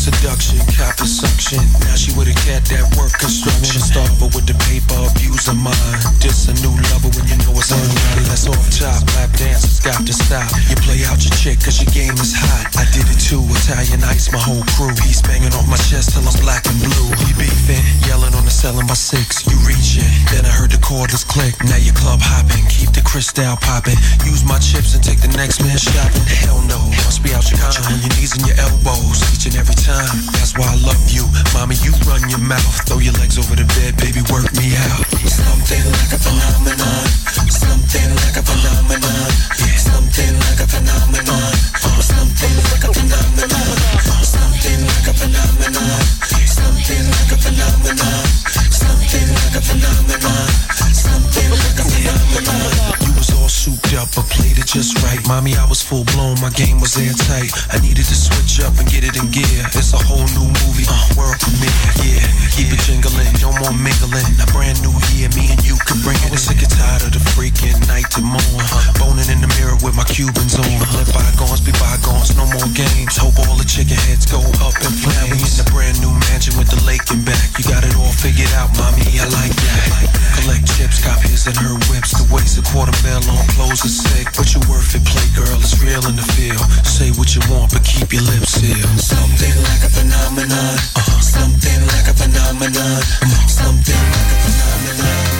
seduction, cop suction. Now she with a cat that work construction. Starve her with the paper, abuse of mine. Just a new lover when you know it's online. That's off top, lap dancers got to stop. You play out your chick cause your game is hot. I did it too, Italian ice, my whole crew. He's banging off my chest till I'm black and blue. We beefing, yelling on the selling by six. You reaching, then I heard the cordless click. Now you club hopping, keep the crystal popping. Use my chips and take the next man shopping. Hell no, must be out your mind. On your knees and your elbows, each and every time. That's why I love you, mommy. You run your mouth, throw your legs over the bed, baby. Work me out. Something like a phenomenon, something like a phenomenon, something just right. Mommy, I was full blown, my game was airtight. I needed to switch up and get it in gear. It's a whole new movie, uh, world premiere. Yeah, keep it jingling, no more mingling. A brand new year, me and you can bring it. I was sick and tired of the freaking night to morn. Boning in the mirror with my Cubans on. Let bygones be bygones, no more games. Hope all the chicken heads go up in flames. We in a brand new mansion with the lake in back. You got it all figured out, mommy. I like that. Collect chips, cop his and her whips. To waste a quarter mil on clothes is sick, but you worth it, play girl. It's real in the field. Say what you want, but keep your lips sealed. Something like a phenomenon. Uh-huh. Something like a phenomenon. Something like a phenomenon.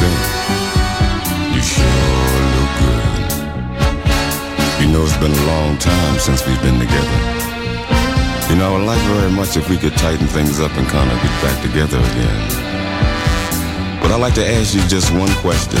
baby, you sure look good. You know it's been a long time since we've been together. You know, I would like very much if we could tighten things up and kind of get back together again. But I'd like to ask you just one question.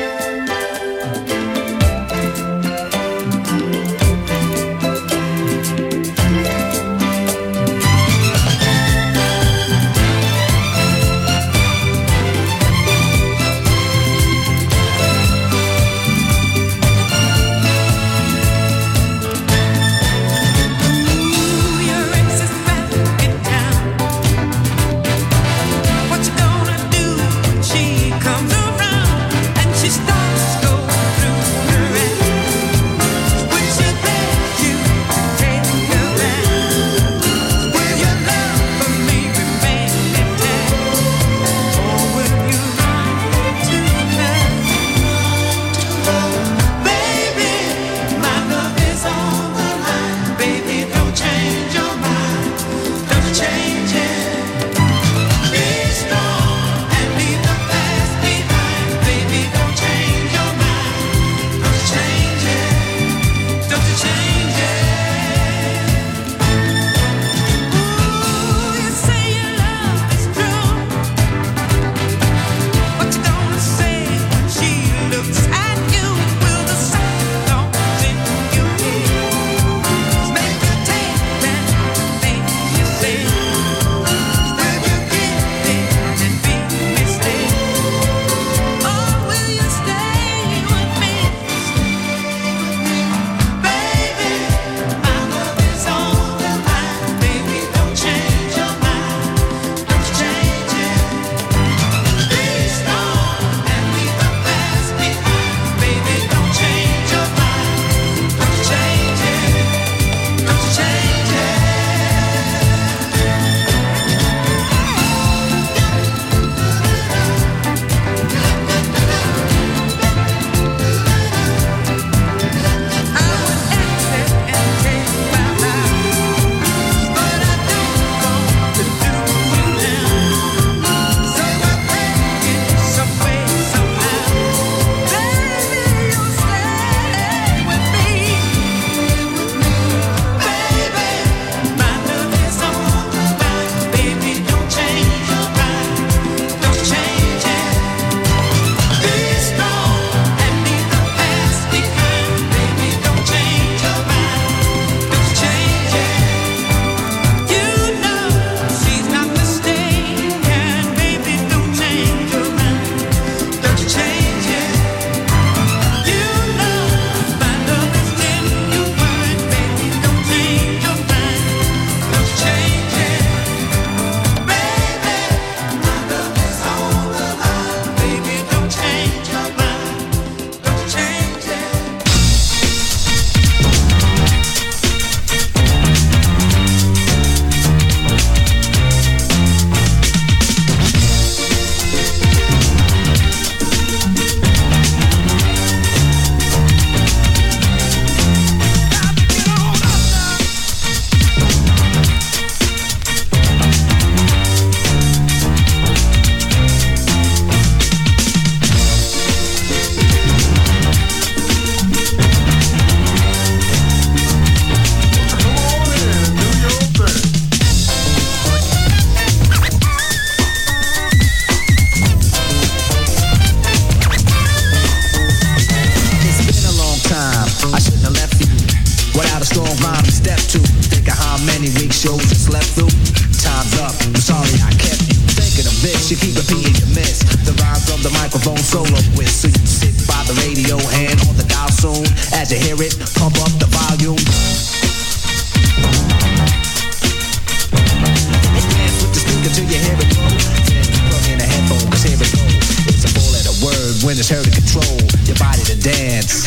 It's heard to control your body to dance.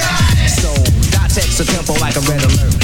So, dot text a tempo like a red alert.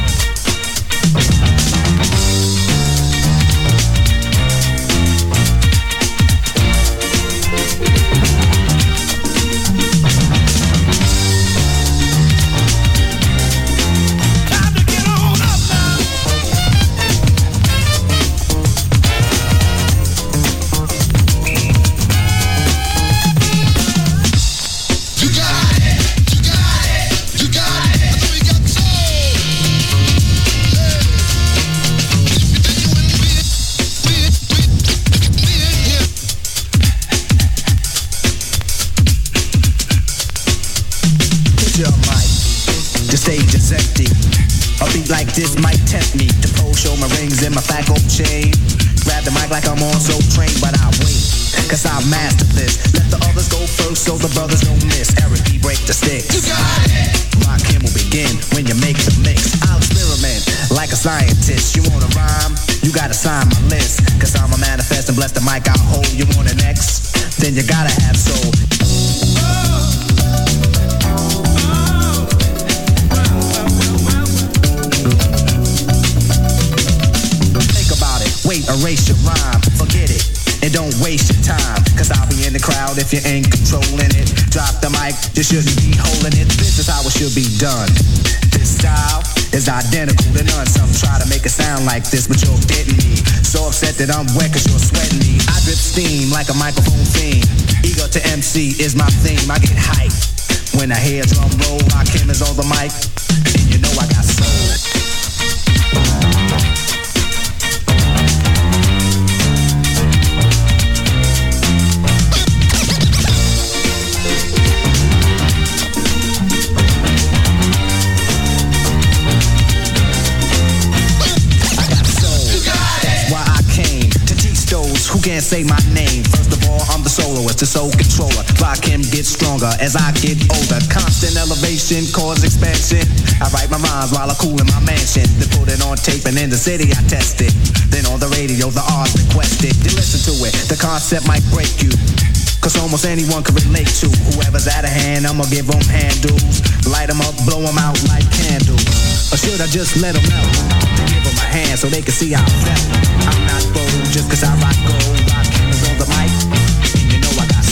Cause this. Let the others go first so the brothers don't miss. Eric B. break the sticks. You got it. Rakim will begin when you make the mix. I'll experiment like a scientist. You wanna rhyme? You gotta sign my list. Cause I'm a manifest and bless the mic ain't controlling it. Drop the mic, you shouldn't be holding it. This is how it should be done. This style is identical to none. Some try to make it sound like this, but you're getting me. So upset that I'm wet cause you're sweating me. I drip steam like a microphone fiend. Ego to MC is my theme. I get hype when I hear drum roll. Rakim is on the mic, and you know I got say my name. First of all, I'm the soloist, the soul controller. Rakim get stronger as I get older. Constant elevation cause expansion. I write my rhymes while I cool in my mansion. Then put it on tape and in the city I test it. Then on the radio, the art requested. You listen to it, the concept might break you. Cause almost anyone can relate to whoever's out of hand. I'ma give them handles, light them up, blow them out like candles. Or should I just let them know? Hand so they can see how I felt. I'm not bold just cause I rock gold. Cameras on the mic, you know I got.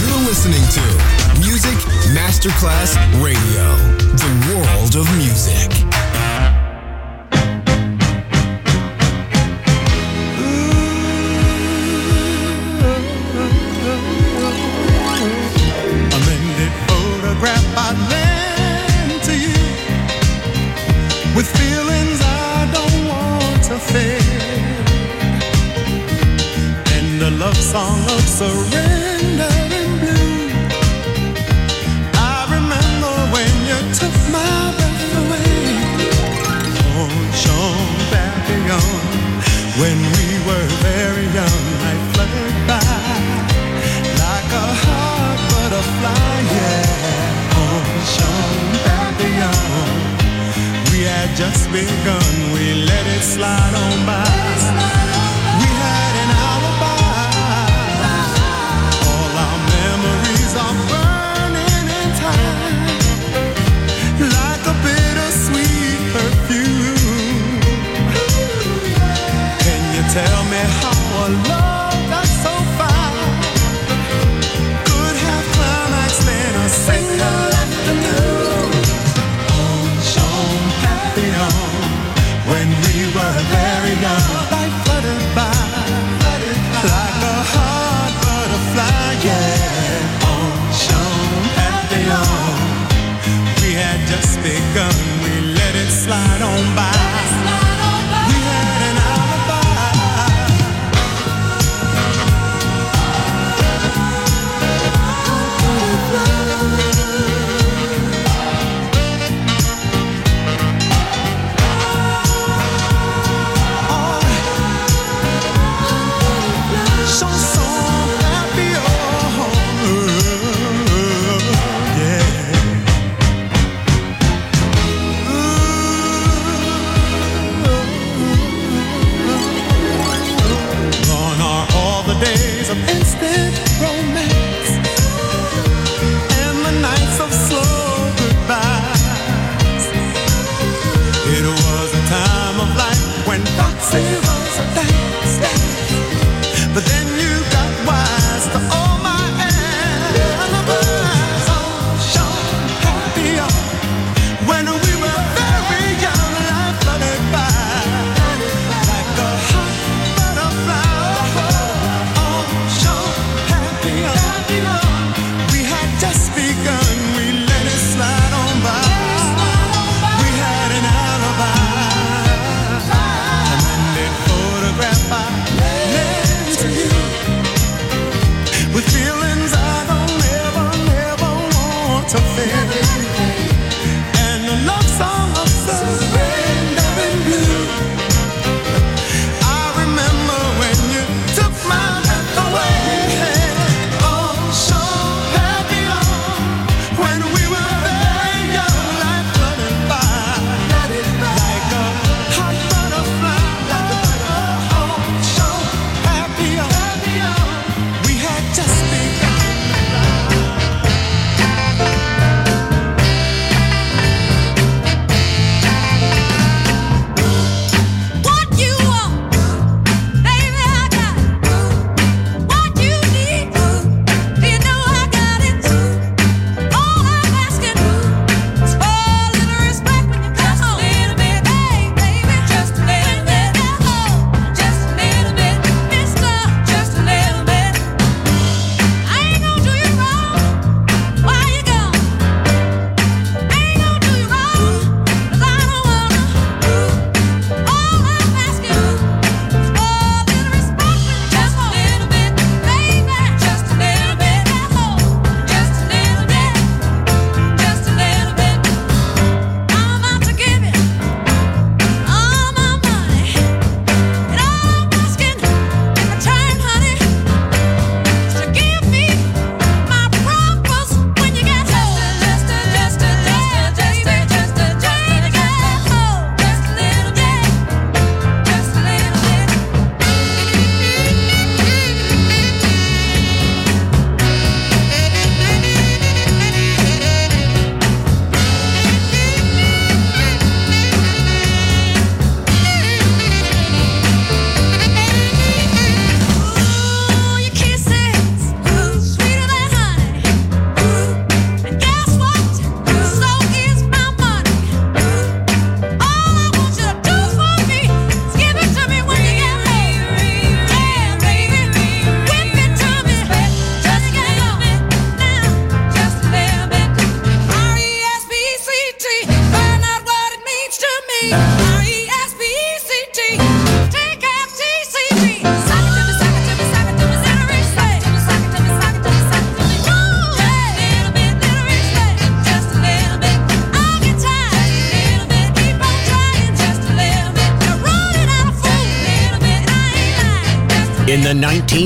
You're listening to Music Masterclass Radio, the world of music.